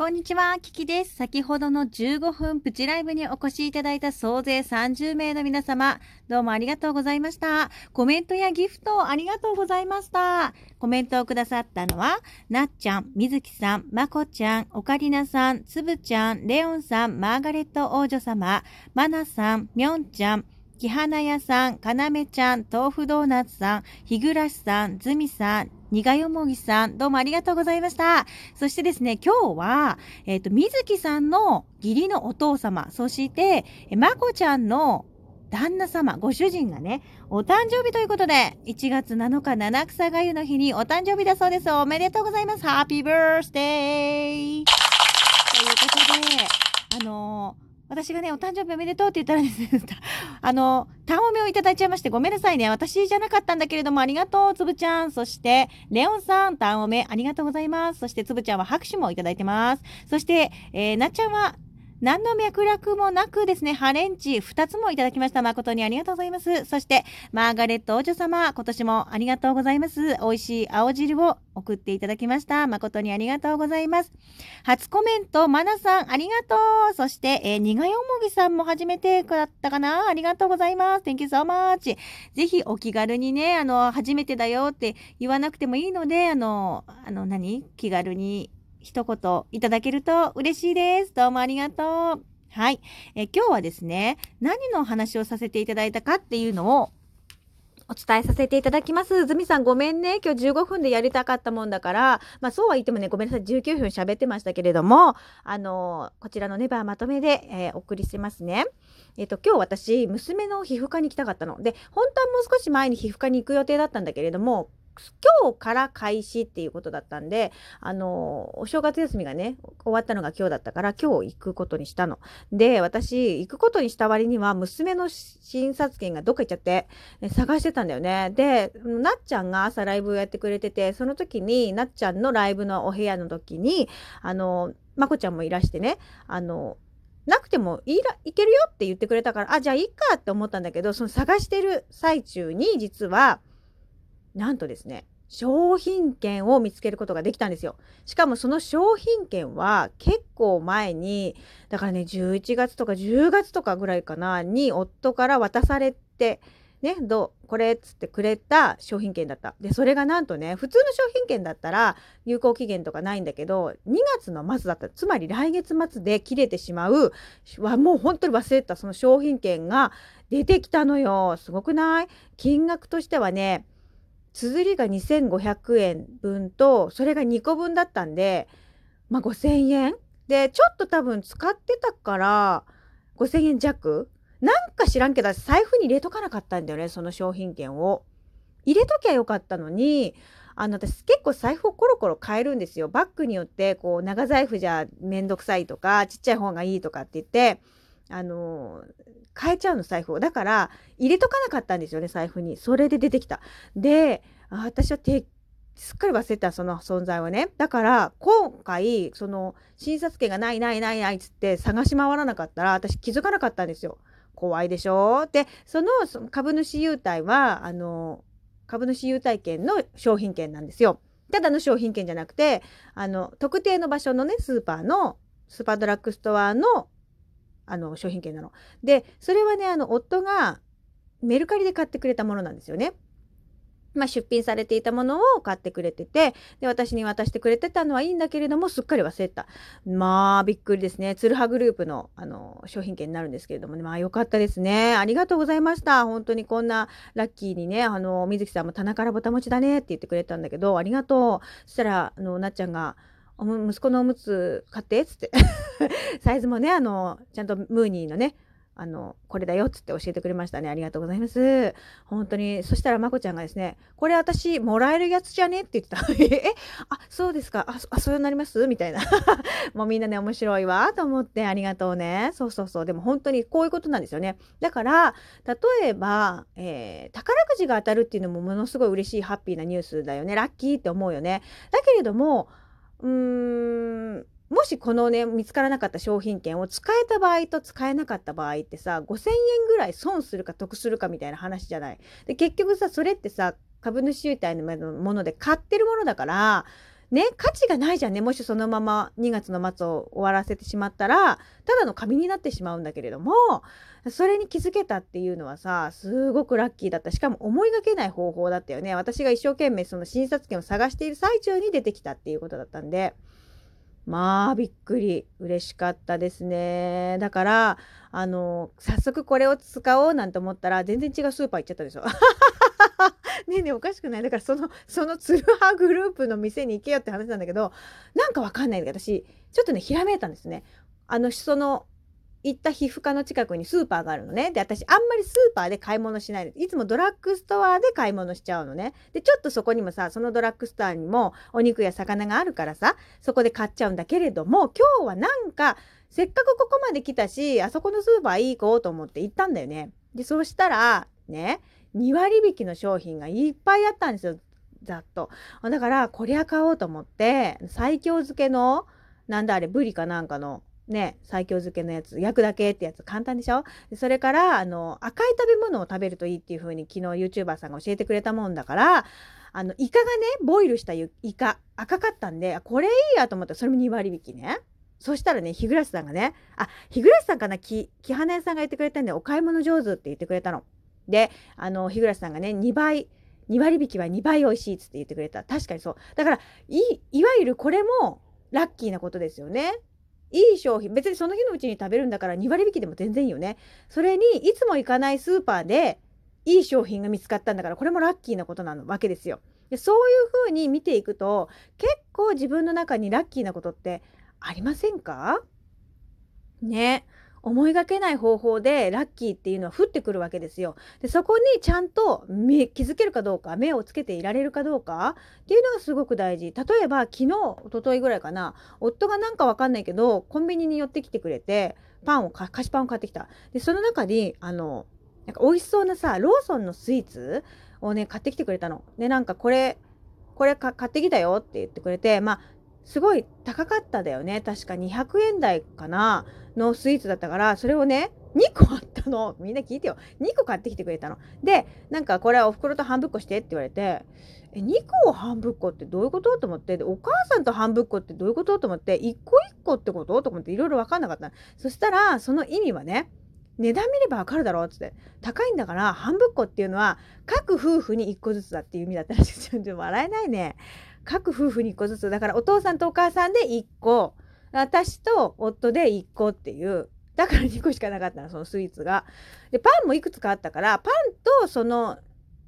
こんにちは、キキです。先ほどの15分プチライブにお越しいただいた総勢30名の皆様、どうもありがとうございました。コメントやギフトありがとうございました。コメントをくださったのは、なっちゃん、みずきさん、まこちゃん、おかりなさん、つぶちゃん、レオンさん、マーガレット王女様、まなさん、みょんちゃん、木花屋さん、かなめちゃん、豆腐ドーナツさん、日暮さん、ずみさん、にがよもぎさん、どうもありがとうございました。そしてですね、今日は、えっ、ー、と、みずきさんの義理のお父様、そして、まこちゃんの旦那様、ご主人がね、お誕生日ということで、1月7日七草がゆの日にお誕生日だそうです。おめでとうございます。ハッピーバースデーということで、あのー私がね、お誕生日おめでとうって言ったらですね、あの、タンオメをいただいちゃいまして、ごめんなさいね。私じゃなかったんだけれども、ありがとう、つぶちゃん。そして、レオンさん、タンオメ、ありがとうございます。そして、つぶちゃんは拍手もいただいてます。そして、えー、なっちゃんは、何の脈絡もなくですね、ハレンチ2つもいただきました。誠にありがとうございます。そして、マーガレット王女様、今年もありがとうございます。美味しい青汁を送っていただきました。誠にありがとうございます。初コメント、マナさん、ありがとう。そして、えー、苦よもぎさんも初めてだったかなありがとうございます。Thank you so much. ぜひお気軽にね、あの、初めてだよって言わなくてもいいので、あの、あの何、気軽に一言いただけると嬉しいです。どうもありがとう。はい。え今日はですね、何のお話をさせていただいたかっていうのをお伝えさせていただきます。ズミさんごめんね。今日15分でやりたかったもんだから、まあそうは言ってもね、ごめんなさい。19分喋ってましたけれども、あのこちらのネバーまとめで、えー、お送りしますね。えっ、ー、と、今日私、娘の皮膚科に行きたかったの。で、本当はもう少し前に皮膚科に行く予定だったんだけれども、今日から開始っていうことだったんで、あの、お正月休みがね、終わったのが今日だったから、今日行くことにしたの。で、私、行くことにした割には、娘の診察券がどっか行っちゃって、ね、探してたんだよね。で、なっちゃんが朝ライブをやってくれてて、その時に、なっちゃんのライブのお部屋の時に、あの、まこちゃんもいらしてね、あの、なくてもいらいけるよって言ってくれたから、あ、じゃあいいかって思ったんだけど、その探してる最中に、実は、なんとですね、商品券を見つけることができたんですよ。しかもその商品券は結構前に、だからね、11月とか10月とかぐらいかな、に夫から渡されて、ね、どうこれっつってくれた商品券だった。で、それがなんとね、普通の商品券だったら有効期限とかないんだけど、2月の末だった。つまり来月末で切れてしまう、はもう本当に忘れたその商品券が出てきたのよ。すごくない？金額としてはね、綴りが2500円分とそれが2個分だったんで、まあ、5000円でちょっと多分使ってたから5000円弱なんか知らんけど財布に入れとかなかったんだよねその商品券を。入れときゃよかったのにあの私結構財布をコロコロ変えるんですよ。バッグによってこう長財布じゃめんどくさいとかちっちゃい方がいいとかって言ってあの変えちゃうの財布を。だから入れとかなかったんですよね財布に。それで出てきた。で私はてすっかり忘れたその存在をね。だから今回その診察券がないないないないっつって探し回らなかったら私気づかなかったんですよ。怖いでしょでその株主優待はあの株主優待券の商品券なんですよ。ただの商品券じゃなくてあの特定の場所のねスーパーのスーパードラッグストアのあの商品券なの。でそれはねあの夫がメルカリで買ってくれたものなんですよね。まあ、出品されていたものを買ってくれててで私に渡してくれてたのはいいんだけれどもすっかり忘れた。まあびっくりですね。ツルハグループのあの商品券になるんですけれどもね。まあよかったですね。ありがとうございました。本当にこんなラッキーにねあの水木さんも棚からぼたもちだねって言ってくれたんだけどありがとう。そしたらあのなっちゃんが息子のおむつ買ってっつって。サイズもねあのちゃんとムーニーのねあのこれだよっつって教えてくれましたね。ありがとうございます。本当に。そしたらまこちゃんがですねこれ私もらえるやつじゃねって言ってた。えあそうですか。あそうなります？みたいな。もうみんなね面白いわと思って。ありがとうね。そうそうそう。でも本当にこういうことなんですよね。だから例えば、えー、宝くじが当たるっていうのもものすごい嬉しいハッピーなニュースだよね。ラッキーって思うよね。だけれどもうーんもしこのね見つからなかった商品券を使えた場合と使えなかった場合ってさ5,000円ぐらい損するか得するかみたいな話じゃない。で結局さそれってさ株主優待のもので買ってるものだからね、価値がないじゃんね。もしそのまま2月の末を終わらせてしまったら、ただの紙になってしまうんだけれども、それに気づけたっていうのはさ、すごくラッキーだった。しかも思いがけない方法だったよね。私が一生懸命その診察券を探している最中に出てきたっていうことだったんで、まあ、びっくり。嬉しかったですね。だから、あの、早速これを使おうなんて思ったら、全然違うスーパー行っちゃったでしょ。ねえねえおかしくない？だからそのそのツルハグループの店に行けよって話なんだけどなんかわかんないんだけど私ちょっとねひらめいたんですね。あのその行った皮膚科の近くにスーパーがあるのね。で、私あんまりスーパーで買い物しないいつもドラッグストアで買い物しちゃうのね。で、ちょっとそこにもさ、そのドラッグストアにもお肉や魚があるからさ、そこで買っちゃうんだけれども、今日はなんか、せっかくここまで来たし、あそこのスーパー行こうと思って行ったんだよね。で、そうしたら、ね、2割引きの商品がいっぱいあったんですよ。ざっと。だから、こりゃ買おうと思って、最強漬けの、なんだあれ、ブリかなんかの、ね、最強漬けのやつ、焼くだけってやつ簡単でしょ？それから、あの、赤い食べ物を食べるといいっていう風に昨日 YouTuber さんが教えてくれたもんだから、あの、イカがね、ボイルしたイカ、赤かったんで、これいいやと思ったら、それも2割引きね。そしたらね、日暮さんがね、あ、日暮さんかな、木、木花屋さんが言ってくれたんで、お買い物上手って言ってくれたの。で、あの、日暮さんがね、2倍、2割引きは2倍美味しいっつって言ってくれた。確かにそう。だから、い、わゆるこれもラッキーなことですよね。いい商品、別にその日のうちに食べるんだから2割引きでも全然いいよね。それに、いつも行かないスーパーで、いい商品が見つかったんだから、これもラッキーなことなわけですよ。でそういうふうに見ていくと、結構自分の中にラッキーなことってありませんか？ね。思いがけない方法でラッキーっていうのは降ってくるわけですよ。でそこにちゃんと目気づけるかどうか目をつけていられるかどうかっていうのがすごく大事。例えば昨日一昨日ぐらいかな夫がなんかわかんないけどコンビニに寄ってきてくれてパンを菓子パンを買ってきた。でその中にあのなんか美味しそうなさローソンのスイーツをね買ってきてくれたの。でなんかこれこれ買ってきたよって言ってくれてまあすごい高かっただよね。確か200円台かなのスイーツだったから、それをね、2個あったの。みんな聞いてよ。2個買ってきてくれたの。で、なんかこれはお袋と半ぶっこしてって言われて、え、2個を半ぶっこってどういうこと？と思って、で、お母さんと半ぶっこってどういうこと？と思って、1個1個ってこと？と思っていろいろ分かんなかった。そしたら、その意味はね、値段見ればわかるだろうっつって。高いんだから、半ぶっこっていうのは、各夫婦に1個ずつだっていう意味だったらしい。ちょっと笑えないね。各夫婦に1個ずつ。だからお父さんとお母さんで1個、私と夫で1個っていう。だから2個しかなかったの、そのスイーツが。で、パンもいくつかあったから、パンとその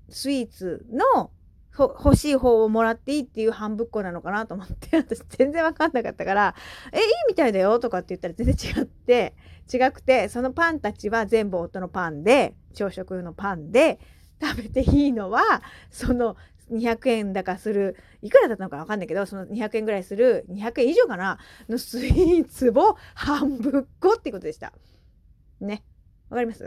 スイーツの欲しい方をもらっていいっていう半ぶっこなのかなと思って、私全然わかんなかったから、え、いいみたいだよとかって言ったら全然違って、違くて、そのパンたちは全部夫のパンで、朝食用のパンで、食べていいのは、その200円だかする、いくらだったのか分かんないけど、その200円ぐらいする、200円以上かなのスイーツを半分っこっていうことでした。ね。わかります？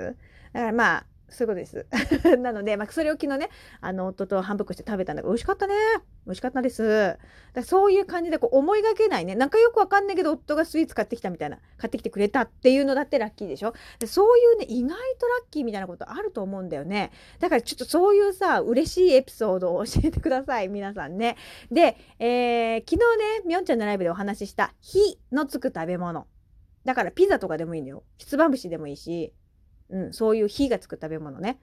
だからまあ、そういうことです。なので、まあ、それを昨日ね、あの、夫と半分こして食べたんだけど、美味しかったね。美味しかったです。だそういう感じでこう思いがけないね、なんかよくわかんないけど、夫がスイーツ買ってきたみたいな、買ってきてくれたっていうのだってラッキーでしょでそういうね、意外とラッキーみたいなことあると思うんだよね。だからちょっとそういうさ、嬉しいエピソードを教えてください、皆さんね。で、えー、昨日ね、みょんちゃんのライブでお話しした、火のつく食べ物。だからピザとかでもいいんだよ。ひつまぶしでもいいし、うん、そういう火がつく食べ物ね。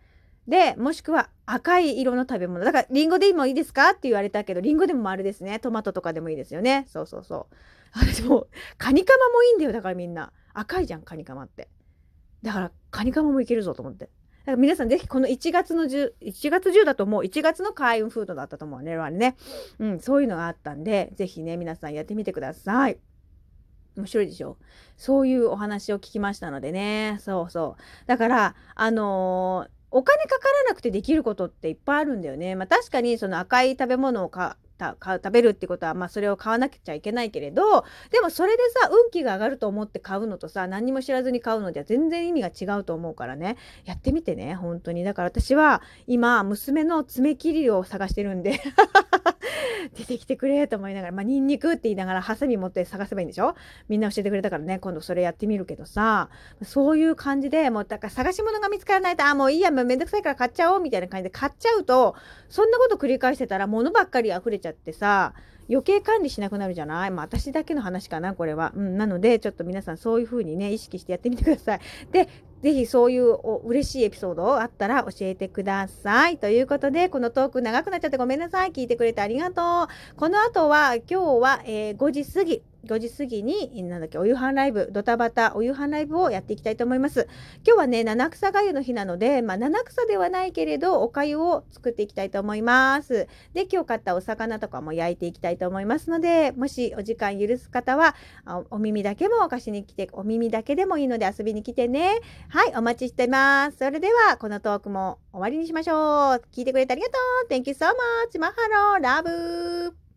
で、もしくは赤い色の食べ物。だから、リンゴでもいいですかって言われたけど、リンゴでも丸ですね。トマトとかでもいいですよね。そうそうそう。私も、カニカマもいいんだよ。だからみんな。赤いじゃん、カニカマって。だから、カニカマもいけるぞと思って。だから皆さんぜひこの1月の10、1月10だともう1月の開運フードだったと思うね、あれね。うん、そういうのがあったんで、ぜひね、皆さんやってみてください。面白いでしょ？そういうお話を聞きましたのでね。そうそう。だから、あのー、お金かからなくてできることっていっぱいあるんだよね。まあ確かにその赤い食べ物をか食べるってことは、まあ、それを買わなくちゃいけないけれどでもそれでさ運気が上がると思って買うのとさ何も知らずに買うのでは全然意味が違うと思うからね。やってみてね本当に。だから私は今娘の爪切りを探してるんで 出てきてくれと思いながら、まあ、ニンニクって言いながら、ハサミ持って探せばいいんでしょ？みんな教えてくれたからね、今度それやってみるけどさ、そういう感じでもう、だから探し物が見つからないと、あ、もういいや、もうめんどくさいから買っちゃおうみたいな感じで買っちゃうと、そんなこと繰り返してたら、物ばっかり溢れちゃゃってさ、余計管理しなくなるじゃない？まあ私だけの話かな、これは。うん、なので、ちょっと皆さんそういう風にね、意識してやってみてください。で、是非そういう嬉しいエピソードあったら教えてください。ということで、このトーク長くなっちゃってごめんなさい。聞いてくれてありがとう。この後は、今日は、えー、5時過ぎ。5時過ぎに、なんだっけ、お夕飯ライブ、ドタバタお夕飯ライブをやっていきたいと思います。今日はね、七草がゆの日なので、まあ、七草ではないけれど、おかゆを作っていきたいと思います。で、今日買ったお魚とかも焼いていきたいと思いますので、もしお時間許す方は、お耳だけもお貸しに来て、お耳だけでもいいので遊びに来てね。はい、お待ちしてます。それでは、このトークも終わりにしましょう。聞いてくれてありがとう。Thank you so much. マハロ。ラブ